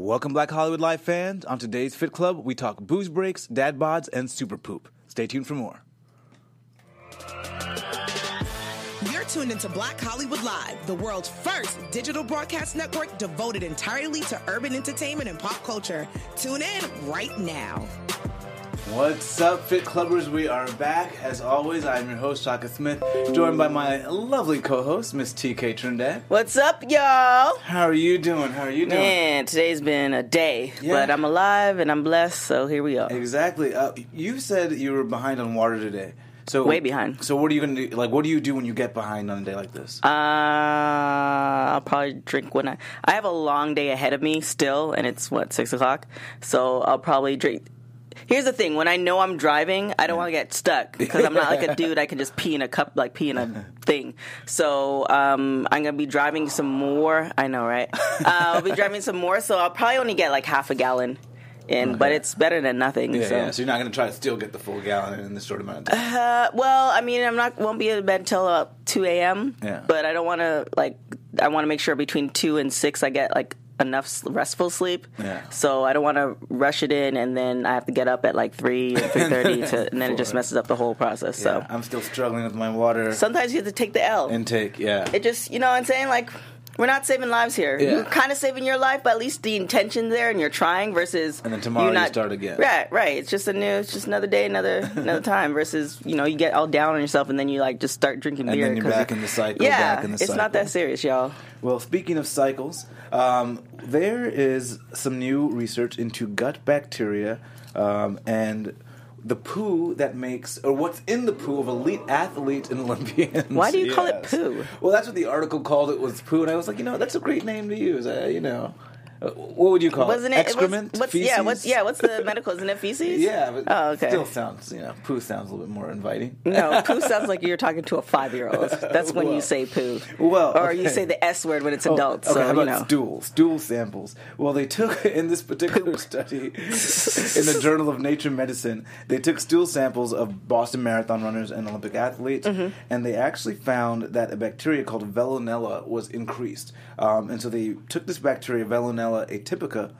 Welcome, Black Hollywood Live fans. On today's Fit Club, we talk booze breaks, dad bods, and super poop. Stay tuned for more. You're tuned into Black Hollywood Live, the world's first digital broadcast network devoted entirely to urban entertainment and pop culture. Tune in right now. What's up, Fit Clubbers? We are back. As always, I'm your host, Shaka Smith, joined by my lovely co host, Miss TK Trinidad. What's up, y'all? How are you doing? How are you doing? Man, today's been a day, Yeah. but I'm alive and I'm blessed, so here we are. Exactly. Uh, you said you were behind on water today. So Way behind. So what are you gonna do? Like, what do you do when you get behind on a day like this? Uh, I'll probably drink when I. I have a long day ahead of me still, and it's what six o'clock. So I'll probably drink. Here's the thing: when I know I'm driving, I don't want to get stuck because I'm not like a dude. I can just pee in a cup, like pee in a thing. So um, I'm gonna be driving some more. I know, right? Uh, I'll be driving some more, so I'll probably only get like half a gallon in, but it's better than nothing. yeah, so. yeah. So you're not gonna try to still get the full gallon in this short amount of time. Uh, well, I mean, I'm not won't be in bed till uh, two a.m. Yeah. But I don't want to like. I want to make sure between two and six I get like enough restful sleep. Yeah. So I don't want to rush it in, and then I have to get up at like three or three thirty to, and then it just messes up the whole process. So I'm still struggling with my water sometimes you have to take the L. intake. Yeah. it just, you know, what I'm saying like. We're not saving lives here. Yeah. You're kind of saving your life, but at least the intention there, and you're trying. Versus, And then tomorrow you not, start again. Right, right. It's just a new, it's just another day, another another time. Versus, you know, you get all down on yourself, and then you like just start drinking And beer. then you're back in the cycle, Yeah, back in the it's cycle. not that serious, y'all. Well, speaking of cycles, um, there is some new research into gut bacteria um, and the poo that makes, or what's in the poo of elite athletes and Olympians. Why do you call it poo? Well, that's what the article called it was poo, and I was like, you know, that's a great name to use. Uh, you know, what would you call Wasn't it? it? Excrement? what's, yeah, what's yeah? What's the medical? Isn't it feces? Yeah, but Oh, okay. still sounds, you know, poo sounds a little bit more inviting. No, poo sounds like you're talking to a five year old. That's when Well. you say poo. Well, or you say the S word when it's Oh, adults. okay, so how you about know. stool? Stool samples. Well, they took in this particular study in the Journal of Nature Medicine, they took stool samples of Boston Marathon runners and Olympic athletes, Mm-hmm. and they actually found that a bacteria called Veillonella was increased. Um, and so they took this bacteria, Veillonella atypica.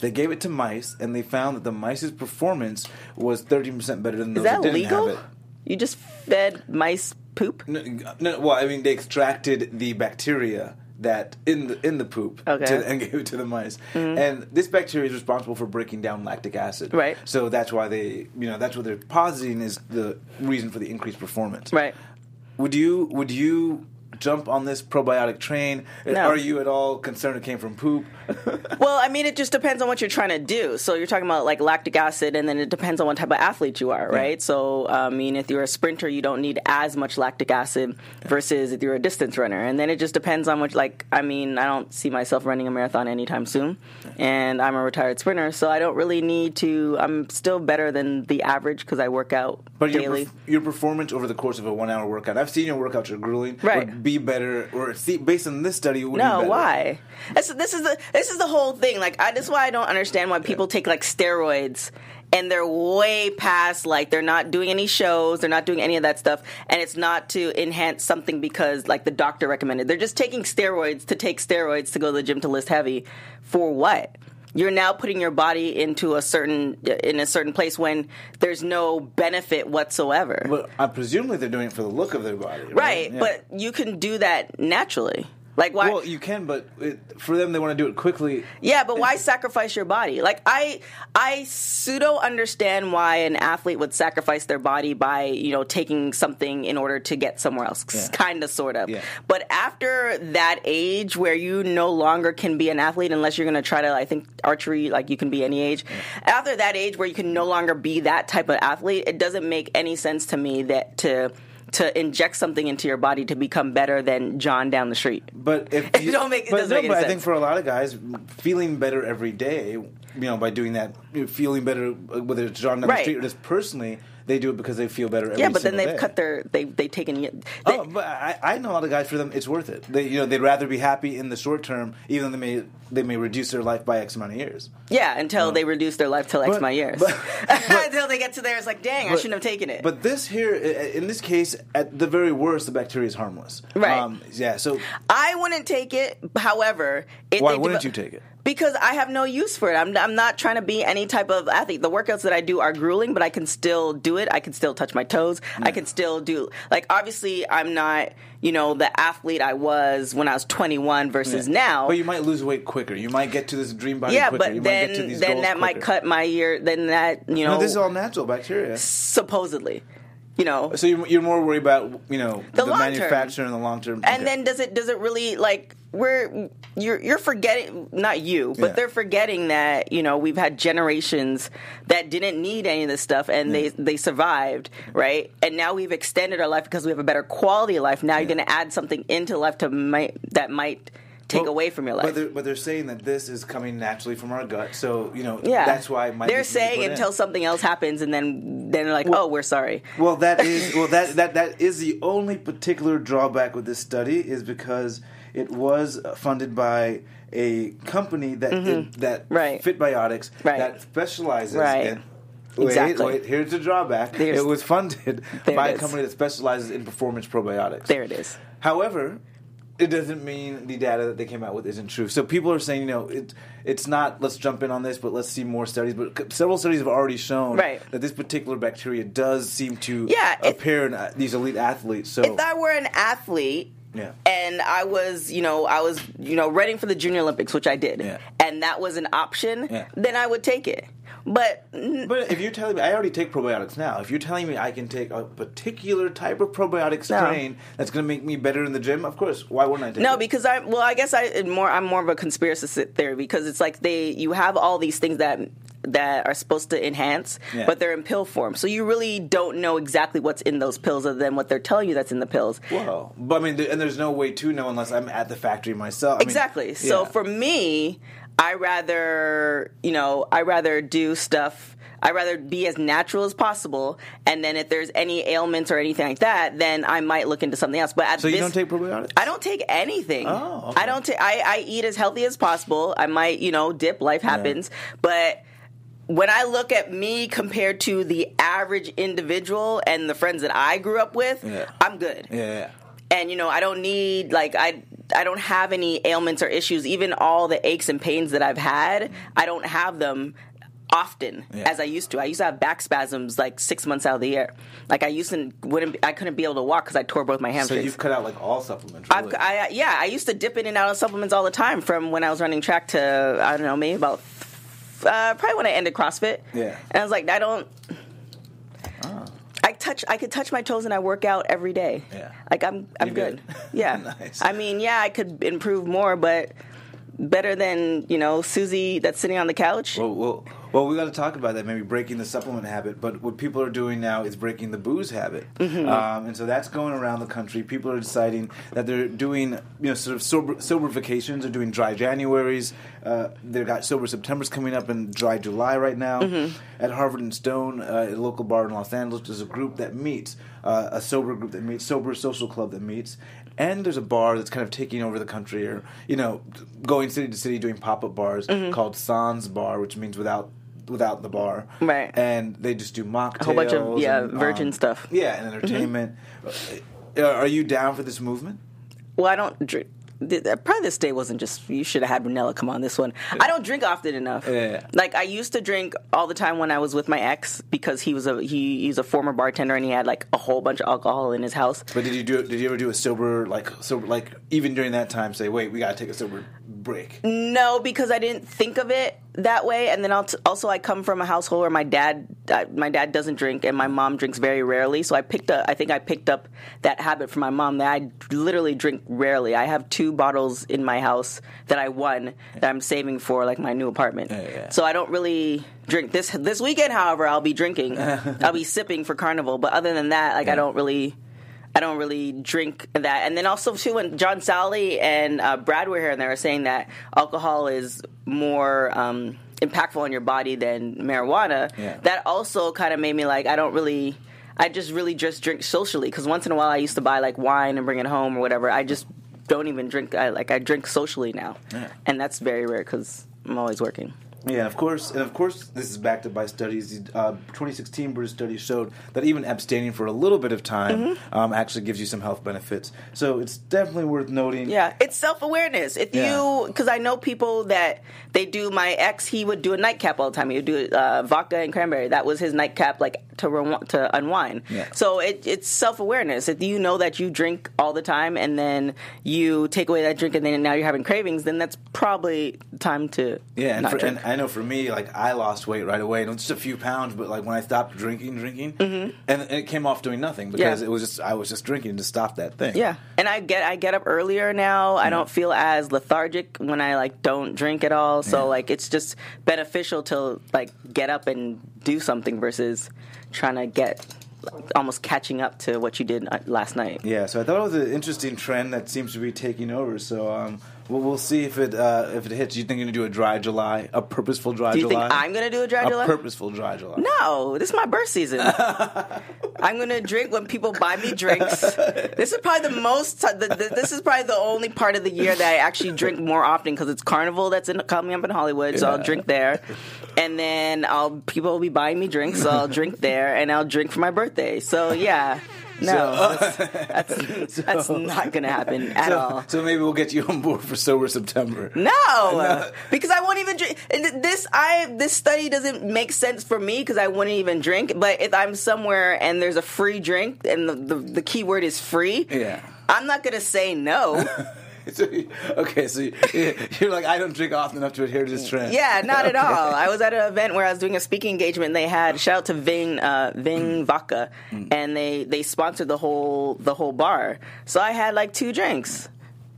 They gave it to mice, and they found that the mice's performance was 13% better than those Is that didn't legal? have it. You just fed mice poop? No, no, well, I mean, they extracted the bacteria that in the in the poop Okay. Mm-hmm. to, and gave it to the mice. And this bacteria is responsible for breaking down lactic acid. Right. So that's why they, you know, that's what they're positing is the reason for the increased performance. Right. Would you would you jump on this probiotic train? Uh, no. Are you at all concerned it came from poop? Well, I mean, it just depends on what you're trying to do. So you're talking about like lactic acid, and then it depends on what type of athlete you are, right? So, uh, I mean, if you're a sprinter, you don't need as much lactic acid versus if you're a distance runner. And then it just depends on which, like, I mean, I don't see myself running a marathon anytime soon, and I'm a retired sprinter, so I don't really need to. I'm still better than the average because I work out But your, daily. perf- your performance over the course of a one hour workout, I've seen your workouts are grueling. Right. Be better, or see, based on this study, be No, better. why? This, this is the this is the whole thing. Like, I, this is why I don't understand why people take like steroids and they're way past like they're not doing any shows, they're not doing any of that stuff, and it's not to enhance something because like the doctor recommended. They're just taking steroids to take steroids to go to the gym to lift heavy. For what? You're now putting your body into a certain in a certain place when there's no benefit whatsoever. But I presumably they're doing it for the look of their body, right? right, Yeah. but you can do that naturally. Like why? well, you can, but it, for them, they want to do it quickly. Yeah, but why sacrifice your body? Like I I pseudo understand why an athlete would sacrifice their body by, you know, taking something in order to get somewhere else. Yeah. Kind of sort of. Yeah. But after that age where you no longer can be an athlete unless you're going to try to I think archery like you can be any age. After that age where you can no longer be that type of athlete, it doesn't make any sense to me that to to inject something into your body to become better than John down the street. But if It you, don't make- it but doesn't no, make but I think for a lot of guys, feeling better every day, you know, by doing that, feeling better, uh, whether it's John down the street or just personally, they do it because they feel better. Every Yeah, but then they've day. cut their they they've taken they, Oh, but I, I know a lot of guys for them it's worth it. They you know they'd rather be happy in the short term, even though they may they may reduce their life by X amount of years. Yeah, until they reduce their life till X But- amount of years. but- until they get to there, it's like, dang, I shouldn't have taken it. But this here, in this case, at the very worst, the bacteria is harmless. Right. Um, yeah. So I wouldn't take it. However, if why wouldn't devel- you take it? because I have no use for it. I'm, I'm not trying to be any type of athlete. The workouts that I do are grueling, but I can still do it. I can still touch my toes. I can still do like obviously I'm not you know the athlete I was when I was 21 versus now. But you might lose weight quicker. You might get to this dream body yeah, quicker. but you might get to then then that might cut my year. Then that you know No, this is all natural bacteria. supposedly, you know. So you're, you're more worried about you know The the, manufacturer and the long term. And then does it does it really like we're you're you're forgetting not you but Yeah. they're forgetting that you know we've had generations that didn't need any of this stuff and they mm. they survived right? And now we've extended our life because we have a better quality of life. Now you're going to add something into life to might that might take Well, away from your life. But they're, but they're saying that this is coming naturally from our gut. So you know yeah. that's why they're need to be saying put in. until something else happens and then then they're like oh we're sorry. Well, that is well that that that is the only particular drawback with this study is because it was funded by a company that that Mm-hmm. Right. FitBiomics Right. that specializes Right. in. Wait, Exactly. wait, here's the drawback. There's- it was funded by a company that specializes in performance probiotics. there it is However, it doesn't mean the data that they came out with isn't true. So people are saying, you know, it, it's not let's jump in on this, but let's see more studies. But several studies have already shown Right. that this particular bacteria does seem to Yeah, if- appear in uh, these elite athletes. So if I were an athlete Yeah. and I was, you know, I was, you know, ready for the Junior Olympics, which I did, Yeah. and that was an option, Yeah. then I would take it. But But if you're telling me, I already take probiotics now. If you're telling me I can take a particular type of probiotic No. strain that's going to make me better in the gym, of course, why wouldn't I take no, it? because I well, I guess I more I'm more of a conspiracy theory because it's like they you have all these things that that are supposed to enhance, Yeah. but they're in pill form, so you really don't know exactly what's in those pills other than what they're telling you that's in the pills. Well, but I mean, th- and there's no way to know unless I'm at the factory myself. I mean, Exactly. so yeah. for me, I rather, you know, I rather do stuff. I'd rather be as natural as possible, and then if there's any ailments or anything like that, then I might look into something else. But at so you this, don't take probiotics? I don't take anything. Oh, okay. I don't take. I, I eat as healthy as possible. I might, you know, dip. Life happens, but when I look at me compared to the average individual and the friends that I grew up with, Yeah. I'm good Yeah, and you know i don't need like i i don't have any ailments or issues even all the aches and pains that i've had i don't have them often Yeah. as i used to i used to have back spasms like six months out of the year like i used to wouldn't i couldn't be able to walk because i tore both my hamstrings. So you've cut out like all supplements. I've, Really. I, yeah, I used to dip in and out of supplements all the time from when I was running track to I don't know maybe about uh, probably when I ended CrossFit. Yeah. and I was like, I don't. Ah. I touch. I could touch my toes and I work out every day. Yeah. like I'm. I'm You're good. good. Yeah, Nice. I mean, yeah, I could improve more, but better than you know Susie that's sitting on the couch. Well, well, well, we got to talk about that. Maybe breaking the supplement habit, but what people are doing now is breaking the booze habit, Mm-hmm. um, and so that's going around the country. People are deciding that they're doing, you know, sort of sober, sober vacations. They're doing dry Januaries. Uh, they've got sober September's coming up and dry July right now. Mm-hmm. At Harvard and Stone, uh, a local bar in Los Angeles, there's a group that meets, uh, a sober group that meets, sober social club that meets. And there's a bar that's kind of taking over the country, or you know, going city to city doing pop up bars Mm-hmm. called Sans Bar, which means without without the bar. Right. And they just do mocktails. A whole bunch of, yeah, and, virgin um, stuff. Mm-hmm. Yeah, and entertainment. Uh, Are you down for this movement? Well, I don't drink. Probably this day wasn't just. You should have had Brunella come on this one. I don't drink often enough. Yeah. Like I used to drink all the time when I was with my ex because he was a he he's a former bartender and he had like a whole bunch of alcohol in his house. But did you do? Did you ever do a sober like sober like even during that time say wait we got to take a sober break? No, because I didn't think of it that way. And then also, I come from a household where my dad, uh, my dad doesn't drink, and my mom drinks very rarely. So I picked up, I think I picked up that habit from my mom that I literally drink rarely. I have two bottles in my house that I won that I'm saving for like my new apartment. Yeah, yeah. So I don't really drink this this weekend. However, I'll be drinking. I'll be sipping for carnival. But other than that, like I don't really. I don't really drink that. And then also too, when John Sally and uh, Brad were here, and they were saying that alcohol is more um, impactful on your body than marijuana. Yeah. That also kind of made me like I don't really. I just really just drink socially because once in a while I used to buy like wine and bring it home or whatever. I just don't even drink. I like I drink socially now, Yeah. and that's very rare because I'm always working. Yeah, of course, and of course, this is backed up by studies. Uh, 2016 British study showed that even abstaining for a little bit of time Mm-hmm. um, actually gives you some health benefits. So it's definitely worth noting. Yeah, it's self awareness. If Yeah. you, because I know people that they do. My ex, he would do a nightcap all the time. He would do uh, vodka and cranberry. That was his nightcap, like to re- to unwind. Yeah. So it, it's self awareness. If you know that you drink all the time and then you take away that drink and then now you're having cravings, then that's probably time to Yeah, and, not for, and I know for me, like I lost weight right away, and just a few pounds. But like when I stopped drinking, drinking, and, and it came off doing nothing because Mm-hmm. Yeah. it was just I was just drinking to stop that thing. Yeah, and I get I get up earlier now. I don't feel as lethargic when I like don't drink at all. So Yeah. like it's just beneficial to like get up and do something versus trying to get almost catching up to what you did uh, last night. Yeah, so I thought it was an interesting trend that seems to be taking over. So um, we'll, we'll see if it uh, if it hits. You think you're gonna do a dry July, a purposeful dry July Do you July? think I'm gonna do a dry a July? purposeful dry July? No, this is my birth season. I'm gonna drink when people buy me drinks. This is probably the most. The, the, this is probably the only part of the year that I actually drink more often because it's Carnival that's in, coming up in Hollywood. So I'll drink there, and then I'll people will be buying me drinks. So I'll drink there, and I'll drink for my birthday. So yeah. No, that's, that's, that's not going to happen at so, all. so maybe we'll get you on board for sober September. No, because I won't even drink. and This I this study doesn't make sense for me because I wouldn't even drink. But if I'm somewhere and there's a free drink and the the, the key word is free, Yeah. I'm not gonna say no. So you- okay, so you- you're like I don't drink often enough to adhere to this trend. yeah, not at all. I was at an event where I was doing a speaking engagement. and They had shout out to Ving uh, Ving Vodka, and they they sponsored the whole the whole bar. So I had like two drinks,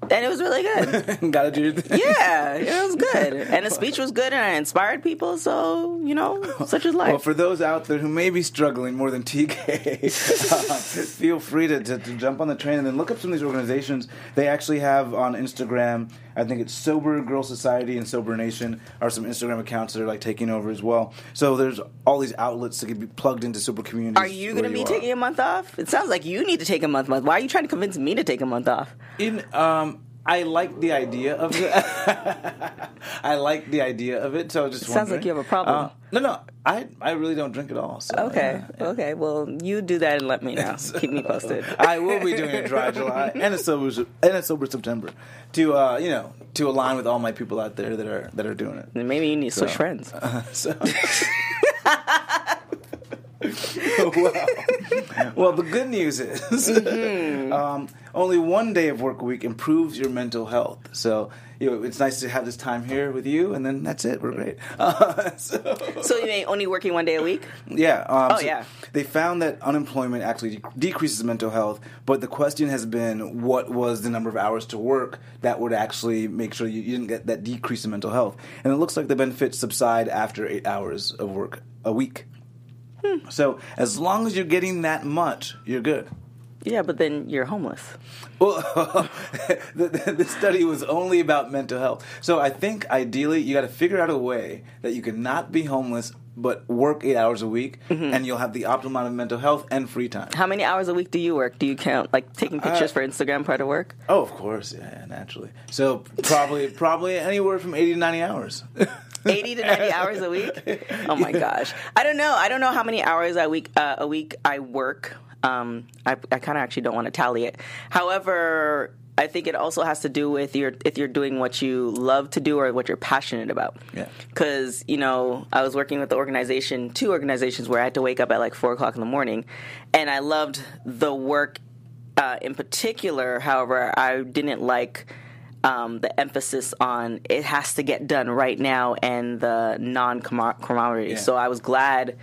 and it was really good. Gotta do your thing. Yeah, it was good, and the speech was good, and I inspired people. So you know, such is life. Well, for those out there who may be struggling more than TK, uh, feel free to, to, to jump on the train and then look up some of these organizations. They actually have on Instagram, I think it's Sober Girl Society and Sober Nation are some Instagram accounts that are like taking over as well. So there's all these outlets that can be plugged into super communities. Are you going to be taking a month off? It sounds like you need to take a month. Month. Why are you trying to convince me to take a month off? In um, I like the idea of it. I like the idea of it. So just Sounds like you have a problem. Uh, no, no, I I really don't drink at all. So, Okay, yeah. okay. Well, you do that and let me know. Keep me posted. I will be doing a dry July and a sober and a sober September to uh, you know to align with all my people out there that are that are doing it. Then Maybe you need to switch So- friends. So. well, well, the good news is Mm-hmm. um, only one day of work a week improves your mental health. So you know, it's nice to have this time here with you, and then that's it. We're great. Uh, so, So you mean only working one day a week? yeah. Um, Oh, so yeah. They found that unemployment actually de- decreases mental health, but the question has been what was the number of hours to work that would actually make sure you, you didn't get that decrease in mental health. And it looks like the benefits subside after eight hours of work a week. Hmm. So as long as you're getting that much, you're good. Yeah, but then you're homeless. Well, the, the, the study was only about mental health. So I think ideally you got to figure out a way that you can not be homeless but work eight hours a week, Mm-hmm. and you'll have the optimal amount of mental health and free time. How many hours a week do you work? Do you count like taking pictures Uh, for Instagram part of work? Oh, of course, yeah, yeah, naturally. So probably probably anywhere from eighty to ninety hours. 80 to 90 hours a week? Oh my gosh. I don't know. I don't know how many hours a week uh, a week i work. Um, i, I kind of actually don't want to tally it. However i think it also has to do with your if you're doing what you love to do or what you're passionate about. Yeah. because you know i was working with the organization two organizations where i had to wake up at like four o'clock in the morning and i loved the work uh, in particular. However i didn't like um, the emphasis on it has to get done right now and the non camaraderie. Yeah. So I was glad,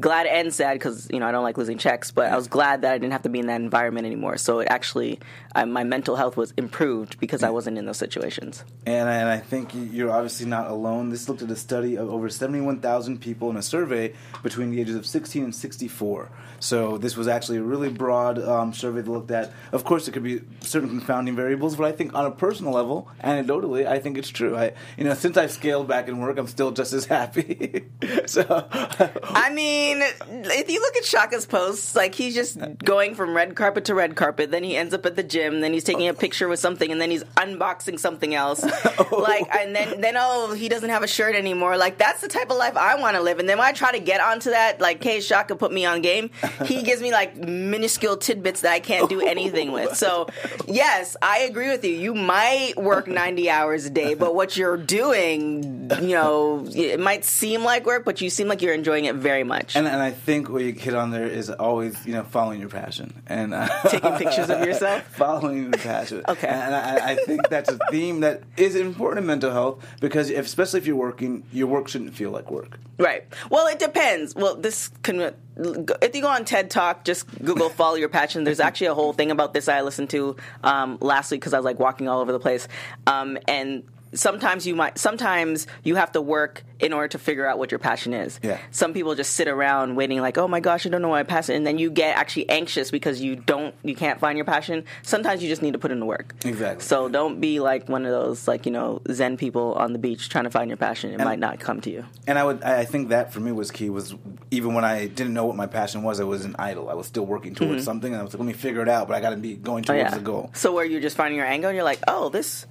glad and sad because you know I don't like losing checks, but I was glad that I didn't have to be in that environment anymore. So it actually, uh, my mental health was improved because I wasn't in those situations. And, and I think you're obviously not alone. This looked at a study of over 71,000 people in a survey between the ages of 16 and 64. So this was actually a really broad um, survey that looked at. Of course, there could be certain confounding variables, but I think on a personal level, anecdotally, I think it's true. I, you know, since I've scaled back in work, I'm still just as happy. so, I mean, mean, if you look at Shaka's posts, like he's just going from red carpet to red carpet. Then he ends up at the gym. Then he's taking a picture with something, and then he's unboxing something else. Oh. Like, and then then oh, he doesn't have a shirt anymore. Like that's the type of life I want to live. And then when I try to get onto that, like, hey, Shaka, put me on game. He gives me like minuscule tidbits that I can't do oh. anything with. So yes, I agree with you. You might work ninety hours a day, but what you're doing, you know, it might seem like work, but you seem like you're enjoying it very much. And, and I think what you hit on there is always, you know, following your passion and uh, Taking pictures of yourself? following your passion. Okay. and I, I think that's a theme that is important in mental health because, if, especially if you're working, your work shouldn't feel like work. Right. Well, it depends. Well, this can. If you go on TED Talk, just Google "follow your passion." There's actually a whole thing about this I listened to um, last week because I was like walking all over the place, um, and sometimes you might sometimes you have to work in order to figure out what your passion is. Yeah. Some people just sit around waiting like, "Oh my gosh, I don't know what my passion," and then you get actually anxious because you don't you can't find your passion. Sometimes you just need to put in the work. Exactly. So don't be like one of those like, you know, zen people on the beach trying to find your passion. It might not come to you. And I would, I think that for me was key. Was even when I didn't know what my passion was, I was an idol. I was still working towards something, and I was like, let me figure it out. But I got to be going Mm-hmm. Oh, towards yeah. the goal. So where you're just finding your angle and you're like, oh, this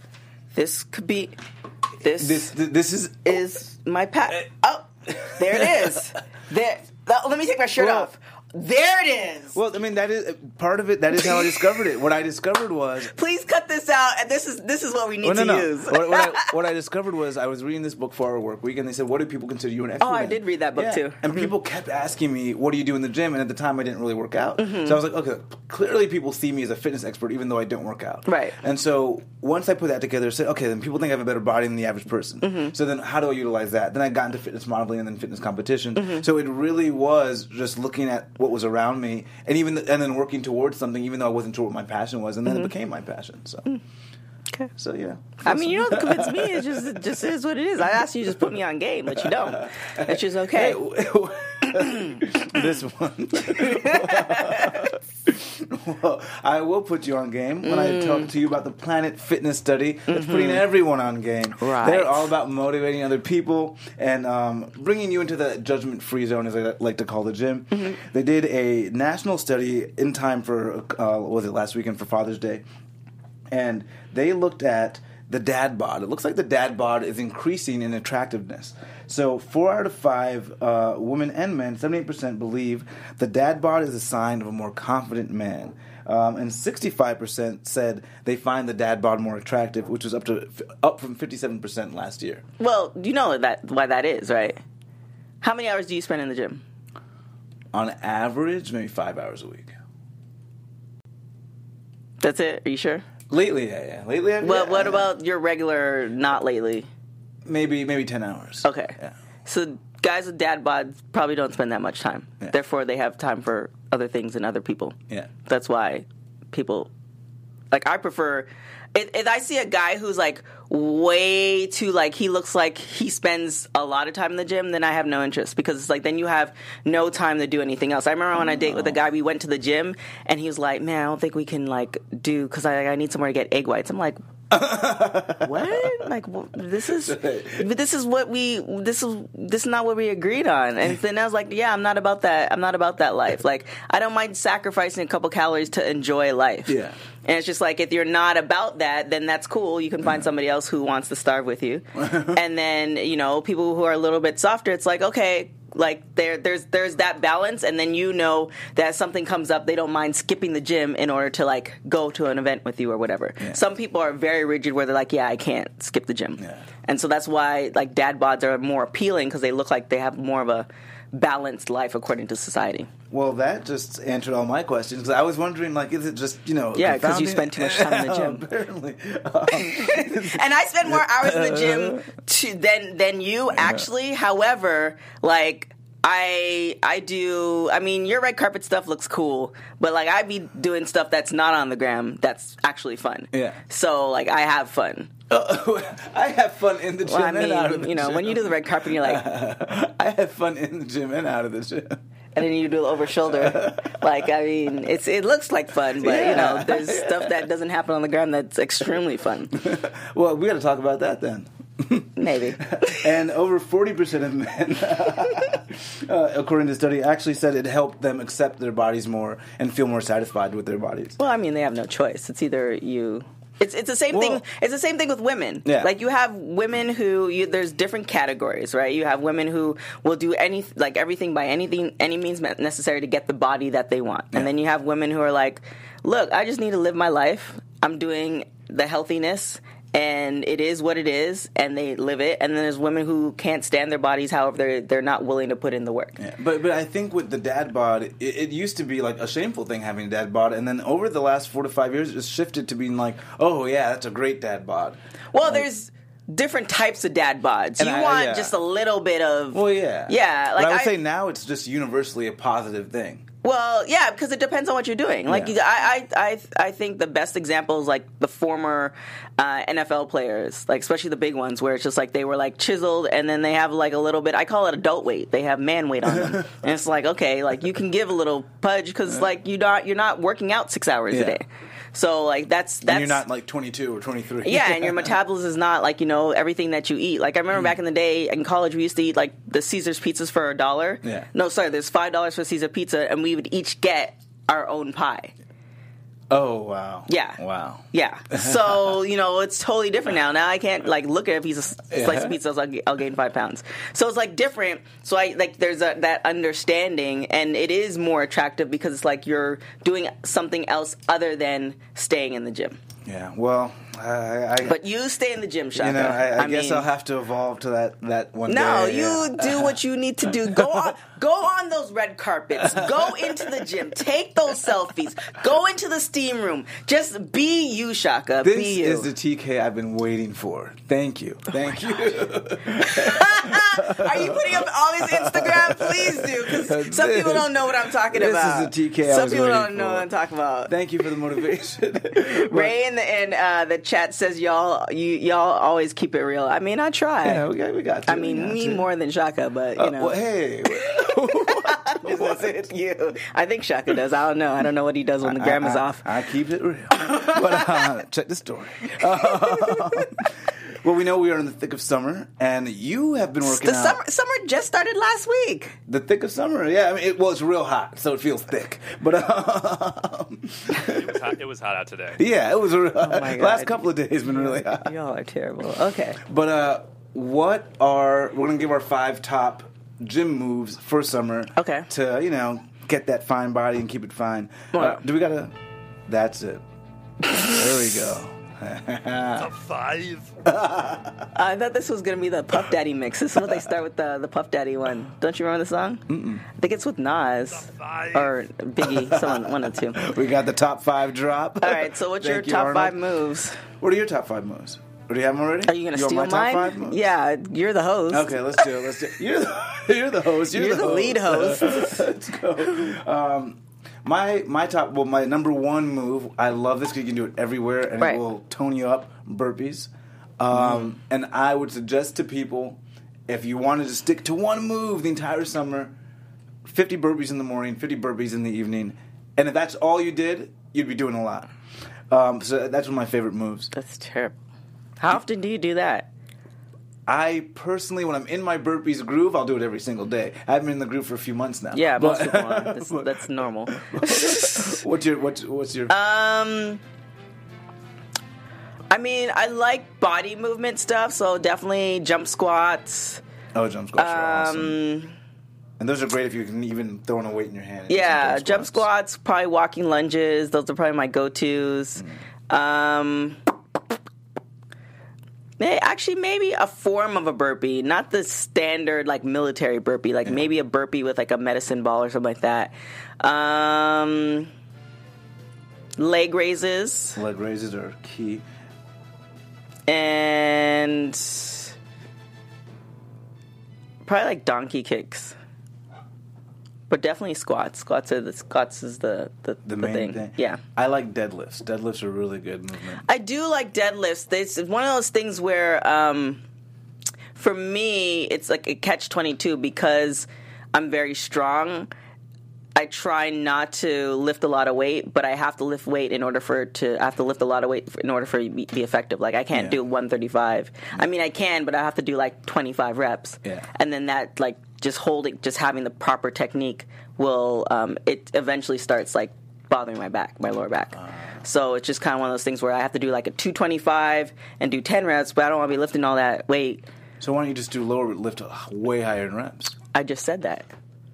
this could be this, This, this is is my pat. Eh. Oh, there it is. There. let me take my shirt Well- off. There it is. well. I mean, that is part of it. That is how I discovered it. What I discovered was Please cut this out. And this is this is what we need Well, no, to no. use. what, what, I, what I discovered was I was reading this book 4-Hour Workweek, and they said, "What do people consider you an expert?" Oh, I in?" did read that book, Yeah. too. And Mhm. people kept asking me, "What do you do in the gym?" And at the time, I didn't really work out, Mm-hmm. so I was like, "Okay, clearly people see me as a fitness expert, even though I don't work out." Right. And so once I put that together, I said, "Okay, then people think I have a better body than the average person." Mm-hmm. So then, how do I utilize that? Then I got into fitness modeling and then fitness competition. Mm-hmm. So it really was just looking at what was around me, and even and then working towards something, even though I wasn't sure what my passion was, and then it became my passion. So. Mm. Okay. So yeah. I mean, you don't convince me. It just it just is what it is. I asked you to just put me on game, but you don't. It's just okay. this one. well, I will put you on game when I talk to you about the Planet Fitness study that's putting everyone on game. Mm-hmm. Right. They're all about motivating other people and um, bringing you into the judgment-free zone, as I like to call the gym. Mm-hmm. They did a national study in time for uh, was it last weekend for Father's Day, and they looked at the dad bod. It looks like the dad bod is increasing in attractiveness. So, four out of five uh, women and men, 78%, believe the dad bod is a sign of a more confident man. Um, and 65% said they find the dad bod more attractive, which was up to up from 57% last year. Well, you know that why that is, right? How many hours do you spend in the gym? On average, maybe five hours a week. That's it. Are you sure? Lately, yeah, yeah. Lately, I've, Well, yeah, what about your regular? Not lately. Maybe maybe 10 hours? Okay. Yeah. So guys with dad bods probably don't spend that much time. Yeah. Therefore, they have time for other things and other people. Yeah. That's why people like I prefer. If, if I see a guy who's like way too like he looks like he spends a lot of time in the gym, then I have no interest because it's like then you have no time to do anything else. I remember on a date with a guy, we went to the gym and he was like, "Man, I don't think we can like do because I, I need somewhere to get egg whites." I'm like, what? Like wh- this is, but this is what we this is this is not what we agreed on. And then I was like, yeah, I'm not about that. I'm not about that life. Like I don't mind sacrificing a couple calories to enjoy life. Yeah. And it's just like if you're not about that, then that's cool. You can find somebody else who wants to starve with you. and then you know people who are a little bit softer, it's like okay. Like there, there's there's that balance, and then you know that something comes up, they don't mind skipping the gym in order to like go to an event with you or whatever. Some people are very rigid, where they're like, "Yeah, I can't skip the gym," Yeah. and so that's why like dad bods are more appealing because they look like they have more of a balanced life according to society. Well, that just answered all my questions because I was wondering, like, is it just you know? Yeah, because you spend too much time in the gym. Apparently, Um, and I spend more hours in the gym to, than than you actually. However, like I I do. I mean, your red carpet stuff looks cool, but like I be doing stuff that's not on the gram that's actually fun. Yeah. So like I have fun. I have fun in the gym Well, I and out of mean, the you know, gym. when you do the red carpet, you're like, I have fun in the gym and out of the gym. and then you do the over shoulder. Like I mean, it's it looks like fun, but you know, Yeah. there's stuff that doesn't happen on the ground that's extremely fun. Well, we got to talk about that then. Maybe. and over 40% of men, uh, according to the study, actually said it helped them accept their bodies more and feel more satisfied with their bodies. Well, I mean, they have no choice. It's either you. It's it's the same Well- thing. It's the same thing with women. Yeah. Like you have women who you, there's different categories, right? You have women who will do any like everything by anything any means necessary to get the body that they want, Yeah. and then you have women who are like, look, I just need to live my life. I'm doing the healthiness. And it is what it is, and they live it. And then there's women who can't stand their bodies, however, they're they're not willing to put in the work. Yeah, but but I think with the dad bod, it, it used to be like a shameful thing having a dad bod, and then over the last four to five years, it's shifted to being like, oh yeah, that's a great dad bod. Well, there's different types of dad bods. You I- want yeah. just a little bit of. Well, yeah, Yeah, But like I would I- say now it's just universally a positive thing. Well, yeah, because it depends on what you're doing. Like, Yeah. I, I, I, I think the best example is like the former uh, NFL players, like especially the big ones, where it's just like they were like chiseled, and then they have like a little bit. I call it adult weight. They have man weight on them, and it's like okay, like you can give a little pudge because like you're not you're not working out six hours Yeah. a day. So like that's that's and you're not like 22 or 23. yeah, and your metabolism is not like you know everything that you eat. Like I remember mm. back in the day in college, we used to eat like the Caesar's pizzas for a dollar. Yeah. No, sorry, there's five dollars for Caesar pizza, and we would each get our own pie. Oh wow. Yeah. Wow. Yeah. So you know it's totally different now. Now I can't like look at a piece of slice Yeah. of uh-huh. pizza. I'll, g- I'll gain five pounds. So it's like different. So I like there's a, that understanding, and it is more attractive because it's like you're doing something else other than staying in the gym. Yeah. Well, I, I But you stay in the gym, Shaka. you know, I, I, guess mean, I'll have to evolve to that that one No, day. you yeah. do what you need to do. Go on, go on those red carpets. Go into the gym. Take those selfies. Go into the steam room. Just be you, Shaka. This be you. is the TK I've been waiting for. Thank you. Oh Thank you. Are you putting up all these Instagram? Please do, because some people don't know what I'm talking about. This is the TK I Some people don't know for. what I'm talking about. Thank you for the motivation. Ray in the in uh, the chat says y'all you y'all always keep it real. I mean, I try. yeah, we got, we got to. I mean, got me to. more than Shaka, but you Uh, know. well, hey. Is you. I think Shaka does. I don't know. I don't know what he does when the gram is I, off. I, I keep it real. but uh, check the story. well, we know we are in the thick of summer, and you have been working The out. summer summer just started last week. The thick of summer, yeah. I mean, it, well, it's real hot, so it feels thick. But um, It was hot, it was hot out today. yeah, it was. Real, Oh my last couple of days been really hot. Y'all are terrible. Okay. But uh, what are we're gonna give our five top gym moves for summer? Okay. To you know get that fine body and keep it fine. Uh, do we gotta? That's it. there we go. A five. I thought this was gonna be the Puff Daddy mix. This is what they start with the the Puff Daddy one. Don't you remember the song? Mm-mm. I think it's with Nas five. or Biggie. Someone one of the two. We got the top five drop. All right. So what's your Thank you, top five moves? What are your top five moves? What do you have them already? Are you gonna want steal my top mine? five moves? Yeah, you're the host. Okay, let's do it. Let's do it. You're the, you're the host. You're, You're the lead host. let's go. Um, my my top well my number one move. I love this because you can do it everywhere and Right. it will tone you up. Burpees. Um, And I would suggest to people if you wanted to stick to one move the entire summer, fifty burpees in the morning, fifty burpees in the evening, and if that's all you did, you'd be doing a lot. Um, so that's one of my favorite moves. That's terrible. How often do you do that? I personally, when I'm in my burpees groove, I'll do it every single day. I've been in the groove for a few months now. Yeah, most But- people are. That's, that's normal. what's your what's what's your? Um, I mean, I like body movement stuff, so definitely jump squats. oh, jump squats are awesome, Um, and those are great if you can even throw in a weight in your hand. and do some yeah, jump squats, probably walking lunges. Those are probably my go-tos. Um, may- actually, maybe a form of a burpee, not the standard like military burpee. Like maybe a burpee with like a medicine ball or something like that. Um, leg raises. Leg raises are key. and probably like donkey kicks, but definitely squats. Squats are the squats is the the, The the main thing. thing. Yeah. I like deadlifts. Deadlifts are really good movement. I do like deadlifts. It's one of those things where, um, for me, it's like a catch twenty two because I'm very strong. I try not to lift a lot of weight, but I have to lift weight in order for it to. I have to lift a lot of weight in order for it to be, be effective. Like I can't Yeah. do 135. I mean, I can, but I have to do like 25 reps. Yeah. And then that like just holding, just having the proper technique will. Um, it eventually starts like bothering my back, my lower back. Ah. So it's just kind of one of those things where I have to do like a 225 and do 10 reps, but I don't want to be lifting all that weight. So why don't you just do lower lift way higher in reps? I just said that.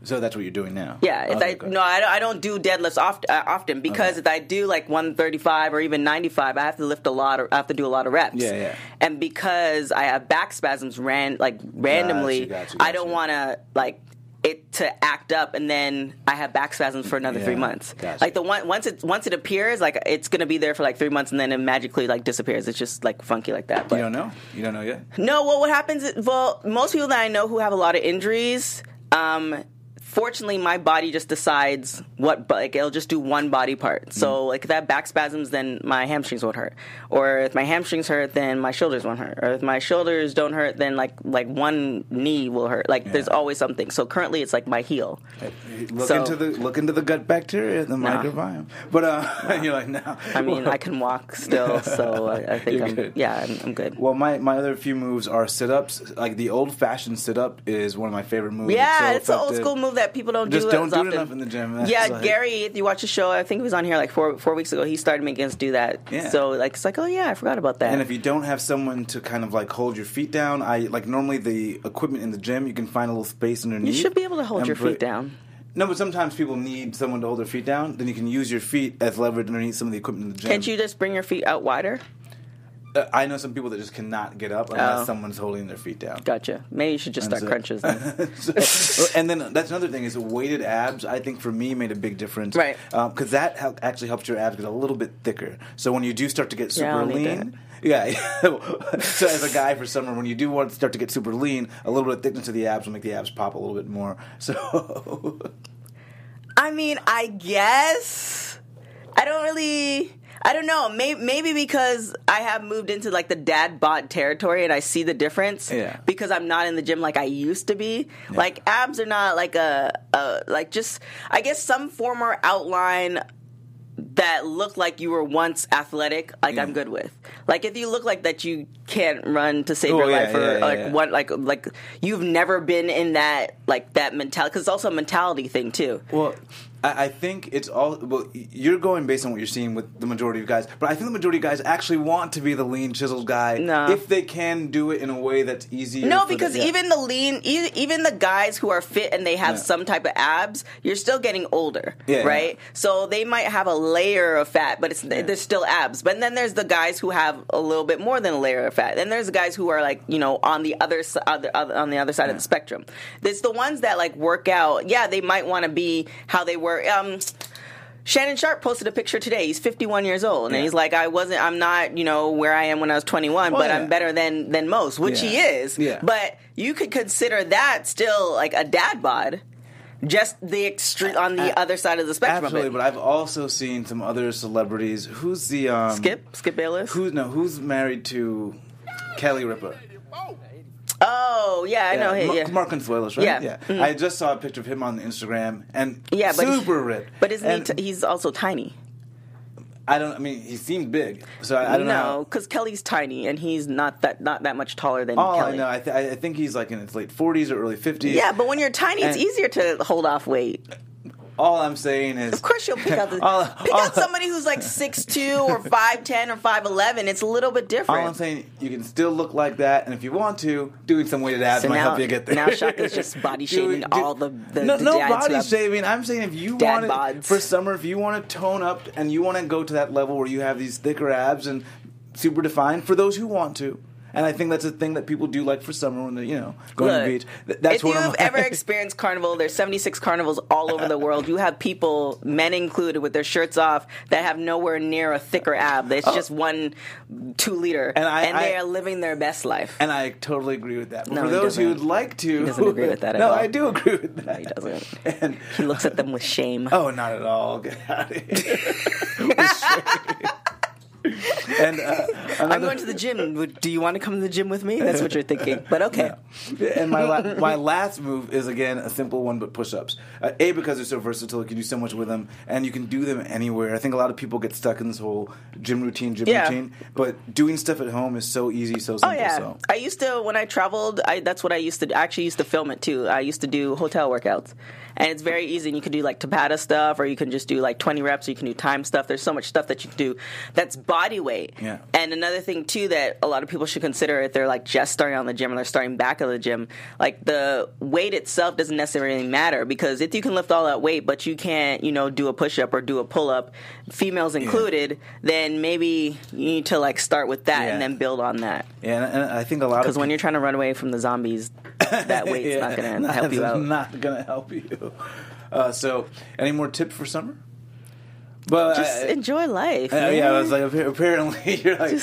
So that's what you're doing now. Yeah, if Okay, I good. no, I don't, I don't do deadlifts oft, uh, often because Okay. if I do like 135 or even 95, I have to lift a lot. Of, I have to do a lot of reps. Yeah, yeah. And because I have back spasms, ran like randomly, gotcha, I don't want to like it to act up and then I have back spasms for another three months. gotcha. Like the one once it once it appears, like it's gonna be there for like three months and then it magically like disappears. It's just like funky like that. But You don't know? You don't know yet? no, well, what happens? Is, well, most people that I know who have a lot of injuries, um, fortunately, my body just decides what, like, it'll just do one body part. So, like, if that back spasms, then my hamstrings won't hurt. Or if my hamstrings hurt, then my shoulders won't hurt. Or if my shoulders don't hurt, then like like one knee will hurt. Like, there's always something. So currently, it's like my heel. Look So- into the look into the gut bacteria, the Nah. microbiome. But uh, you're like, no. I mean, I can walk still, so I, I think You're I'm good. yeah, I'm, I'm good. Well, my, my other few moves are sit ups. Like the old fashioned sit up is one of my favorite moves. Yeah, so it's an old school move that people don't Just do. don't as do often. enough in the gym. That's yeah, like- Gary, if you watch the show, I think he was on here like four four weeks ago. He started making us do that. Yeah. So like it's like, oh yeah, I forgot about that. And if you don't have someone to kind of like hold your feet down, I like normally the equipment in the gym, you can find a little space underneath. you should be able to hold your put- feet down. No, but sometimes people need someone to hold their feet down. Then you can use your feet as leverage underneath some of the equipment in the gym. Can't you just bring your feet out wider? I know some people that just cannot get up unless Oh. someone's holding their feet down. Gotcha. Maybe you should just start That's crunches. Then. So- and then that's another thing is weighted abs. I think for me made a big difference, Right. Um, because that hel- actually helps your abs get a little bit thicker. So when you do start to get super don't lean, yeah. so as a guy for summer, when you do want to start to get super lean, a little bit of thickness to the abs will make the abs pop a little bit more. So I mean, I guess I don't really. I don't know. Maybe, maybe because I have moved into like the dad bod territory and I see the difference. Yeah. Because I'm not in the gym like I used to be. Like abs are not like a, a like just I guess some form or outline that look like you were once athletic, like I'm good with. Like if you look like that you can't run to save Oh, your yeah, life, or yeah, yeah, like yeah. what, like like you've never been in that like that mentality because it's also a mentality thing too. Well, I, I think it's all. Well, you're going based on what you're seeing with the majority of guys, but I think the majority of guys actually want to be the lean, chiseled guy No. if they can do it in a way that's easy. No, the- because yeah. even the lean, even the guys who are fit and they have Yeah. some type of abs, you're still getting older, Yeah, right? yeah. So they might have a layer of fat, but it's there's still abs. But then there's the guys who have a little bit more than a layer of fat. Then there's the guys who are like you know on the other si- other, other on the other side of the spectrum. It's the ones that like work out. Yeah, they might want to be how they were. Um, Shannon Sharpe posted a picture today. He's 51 years old, and Yeah. he's like, "I wasn't. I'm not. You know where I am when I was 21, Well, but yeah. I'm better than than most, which he is. Yeah. But you could consider that still like a dad bod, just the extreme on the A- other side of the spectrum. Absolutely, but. I've also seen some other celebrities. Who's the um, Skip, Skip Bayless. Who's no? Who's married to Kelly Ripa? Oh yeah, I know him. Mar- Yeah. Mark Consuelos, right? Yeah. Mhm. I just saw a picture of him on Instagram, and Yeah, but super ripped. But isn't And he? T- he's also tiny. I don't. I mean, he seemed big, so I, I don't no, know. because Kelly's tiny, and he's not that not that much taller than oh, All Kelly. I know, I, th- I think he's like in his late forties or early fifties. Yeah, but when you're tiny, it's easier to hold off weight. All I'm saying is, Of course, you'll pick out the, All- pick all- out somebody who's like six two or five ten or five eleven. It's a little bit different. all I'm saying, you can still look like that, and if you want to, doing some weighted abs So might now- help you get there. now Shaka's just body shaming Do- all the- the- no, the no body have shaming. I'm saying if you want bods. for summer, if you want to tone up and you want to go to that level where you have these thicker abs and super defined, for those who want to. And I think that's a thing that people do like for summer when they're, you know, going to the beach. Th- That's if what you've ever experienced carnival, there's 76 carnivals all over the world. You have people, men included, with their shirts off that have nowhere near a thicker ab. It's just oh. one two liter, Oh. And I- they I- are living their best life. And I totally agree with that. But No, for those who would like to, He doesn't agree with that at no, all. I do agree with that. he doesn't. And He looks at them with shame. oh, not at all. Get out of here. and uh, I'm going to the gym. Do you want to come to the gym with me? That's what you're thinking. But okay. and my la- my last move is again a simple one, but push-ups. Uh, a because they're so versatile, you can do so much with them, and you can do them anywhere. I think a lot of people get stuck in this whole gym routine, gym Yeah. routine, but doing stuff at home is so easy, so simple. Oh yeah, So. I used to when I traveled. I that's what I used to. I actually used to film it too. I used to do hotel workouts, and it's very easy. And you can do like Tabata stuff, or you can just do like 20 reps. Or you can do time stuff. There's so much stuff that you can do that's body weight. Yeah. And another thing too that a lot of people should consider if they're like just starting on the gym or they're starting back of the gym, like the weight itself doesn't necessarily matter because if you can lift all that weight, but you can't, you know, do a push up or do a pull up, females included, then maybe you need to like start with that Yeah. and then build on that. Yeah, and, and I think a lot of Because when you're trying to run away from the zombies, that weight's not going to help you out. Not gonna help you. Uh, so, any more tips for summer? But Just I- enjoy life. Man. yeah, I was like, apparently you're like,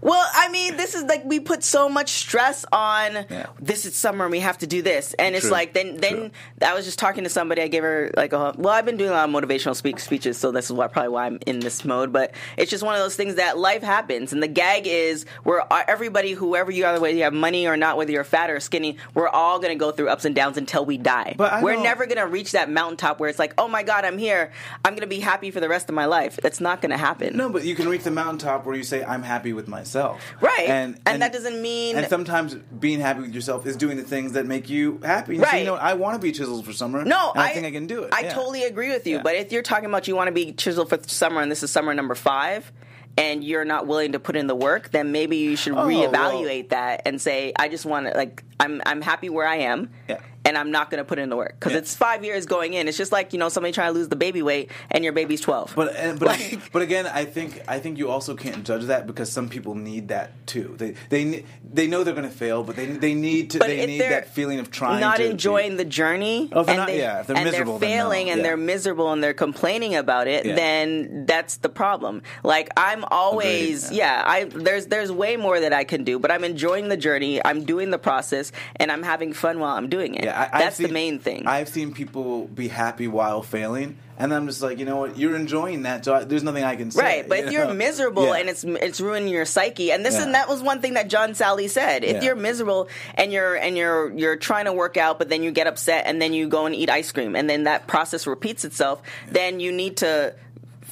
Well, I mean, this is like we put so much stress on Yeah. this is summer and we have to do this, and it's like then then I was just talking to somebody. I gave her like a well, I've been doing a lot of motivational speak speeches, so this is why probably why I'm in this mode. But it's just one of those things that life happens, and the gag is we're uh, everybody, whoever you are, whether you have money or not, whether you're fat or skinny, we're all going to go through ups and downs until we die. But I we're never going to reach that mountaintop where it's like, oh my god, I'm here. I'm going to be happy for the rest of my life. That's not going to happen. no, but you can reach the mountaintop where you say, I'm happy with myself. Right. And, And that doesn't mean- And sometimes being happy with yourself is doing the things that make you happy. And so, Right. you know, I want to be chiseled for summer. No, and I, think I can do it. I Yeah. totally agree with you. Yeah. But if you're talking about you want to be chiseled for summer, and this is summer number five, and you're not willing to put in the work, then maybe you should Oh, reevaluate that and say, I just want to like I'm I'm happy where I am. Yeah. And I'm not going to put in the work because Yeah. it's five years going in. It's just like you know somebody trying to lose the baby weight and your baby's twelve. But and, but Like- but again, I think I think you also can't judge that because some people need that too. They they they know they're going to fail, but they they need to they need that feeling of trying. not enjoying the journey, Oh, if they're and not- they, yeah, if they're and miserable, they're then no, failing, and yeah. they're miserable, and they're complaining about it, Yeah. then that's the problem. Like I'm always, Agreed, yeah, I there's there's way more that I can do, but I'm enjoying the journey. I'm doing the process, and I'm having fun while I'm doing it. I, I've that's the seen- main thing. I've seen people be happy while failing, and I'm just like, you know what? You're enjoying that, so I, there's nothing I can say. Right, but you if you're miserable Yeah. and it's it's ruining your psyche, and this Yeah. and that was one thing that John Sally said. If Yeah. you're miserable and you're and you're you're trying to work out, but then you get upset and then you go and eat ice cream, and then that process repeats itself, then you need to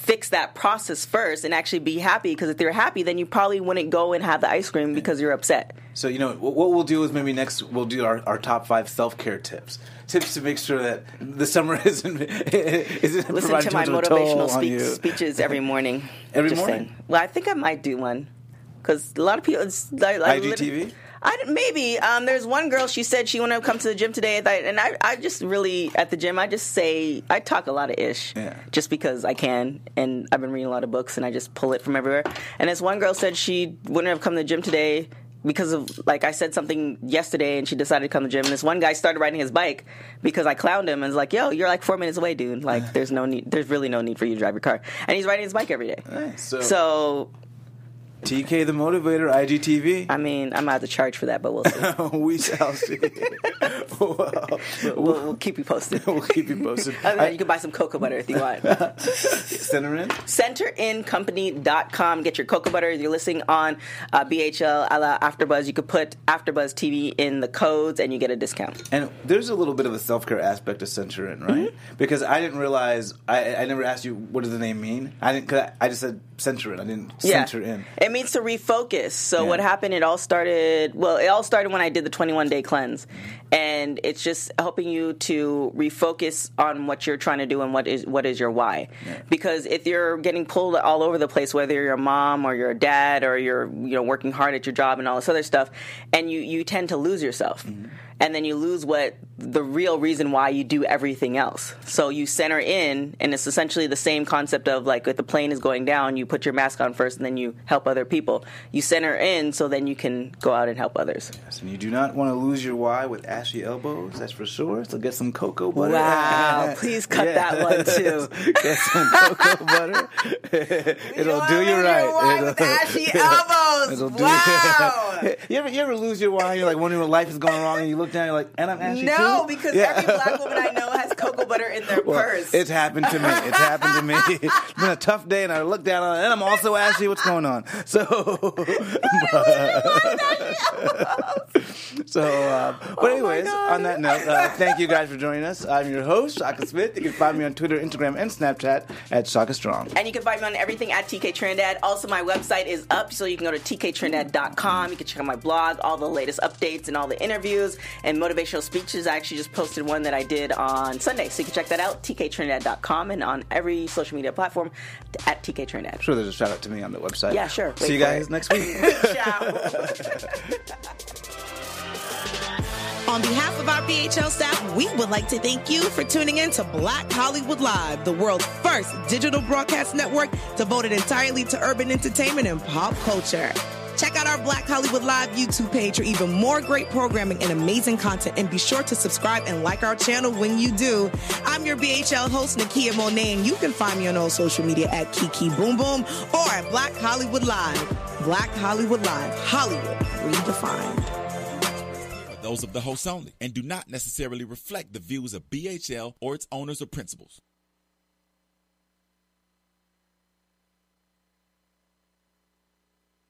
fix that process first and actually be happy because if you're happy then you probably wouldn't go and have the ice cream because you're upset So you know what we'll do is maybe next we'll do our, our top five self care tips. Tips to make sure that the summer isn't isn't listen to my too much of a toll motivational you. speeches every morning Every Just morning? saying. well i think i might do one because a lot of people it's like IGTV? I maybe um, there's one girl. She said she wanted to come to the gym today, and I, I, just really at the gym. I just say I talk a lot of ish, Yeah. just because I can, and I've been reading a lot of books, and I just pull it from everywhere. And this one girl said she wouldn't have come to the gym today because of like I said something yesterday, and she decided to come to the gym. And this one guy started riding his bike because I clowned him and was like, "Yo, you're like four minutes away, dude. Like, there's no need. There's really no need for you to drive your car." And he's riding his bike every day. Nice. So, So TK the motivator, IGTV. I mean, I'm out to charge for that, but we'll see. we shall see. well, we'll, we'll keep you posted. we'll keep you posted. Other than that, you can buy some cocoa butter if you want. Center in. CenterInCompany.com. Get your cocoa butter. If you're listening on uh, BHL a la AfterBuzz, you could put AfterBuzz TV in the codes and you get a discount. And there's a little bit of a self care aspect to center in, right? Mm-hmm. Because I didn't realize I, I never asked you what does the name mean. I didn't. Cause I, I just said center it. I didn't center in. It means to refocus. So Yeah. what happened? It all started. Well, it all started when I did the 21 day cleanse, mm-hmm. and it's just helping you to refocus on what you're trying to do and what is what is your why. Because if you're getting pulled all over the place, whether you're a mom or you're a dad or you're you know working hard at your job and all this other stuff, and you you tend to lose yourself. Mm-hmm. And then you lose what the real reason why you do everything else. So you center in, and it's essentially the same concept of like if the plane is going down, you put your mask on first, and then you help other people. You center in, so then you can go out and help others. Yes, and you do not want to lose your why with ashy elbows. That's for sure. So get some cocoa butter. Wow, please cut that one, too. get some cocoa butter. It'll do you right. It'll- ashy elbows. It'll do wow, you ever you ever lose your wine? You're like wondering what life is going wrong, and you look down, you're like, and I'm Ashy No, too? because Yeah. every black woman I know has cocoa butter in their Well, purse. It's happened to me. It's happened to me. it's been a tough day, and I look down on it, and I'm also ashy. What's going on? So, so, uh, but anyways, on that note, uh, thank you guys for joining us. I'm your host, Shaka Smith. You can find me on Twitter, Instagram, and Snapchat at Shaka Strong. And you can find me on everything at TK Trinidad. Also, my website is up, so you can go to tktrinidad.com. You can check out my blog, all the latest updates and all the interviews and motivational speeches. I actually just posted one that I did on Sunday, so you can check that out, tktrinidad.com, and on every social media platform at TK Trinidad. sure there's a shout out to me on the website. Yeah, sure. See Wait you guys it. next week. On behalf of our BHL staff, we would like to thank you for tuning in to Black Hollywood Live, the world's first digital broadcast network devoted entirely to urban entertainment and pop culture. Check out our Black Hollywood Live YouTube page for even more great programming and amazing content. And be sure to subscribe and like our channel when you do. I'm your BHL host, Nakia Monet, and you can find me on all social media at Kiki Boom Boom or at Black Hollywood Live. Black Hollywood Live, Hollywood redefined. those of the host only and do not necessarily reflect the views of BHL or its owners or principals.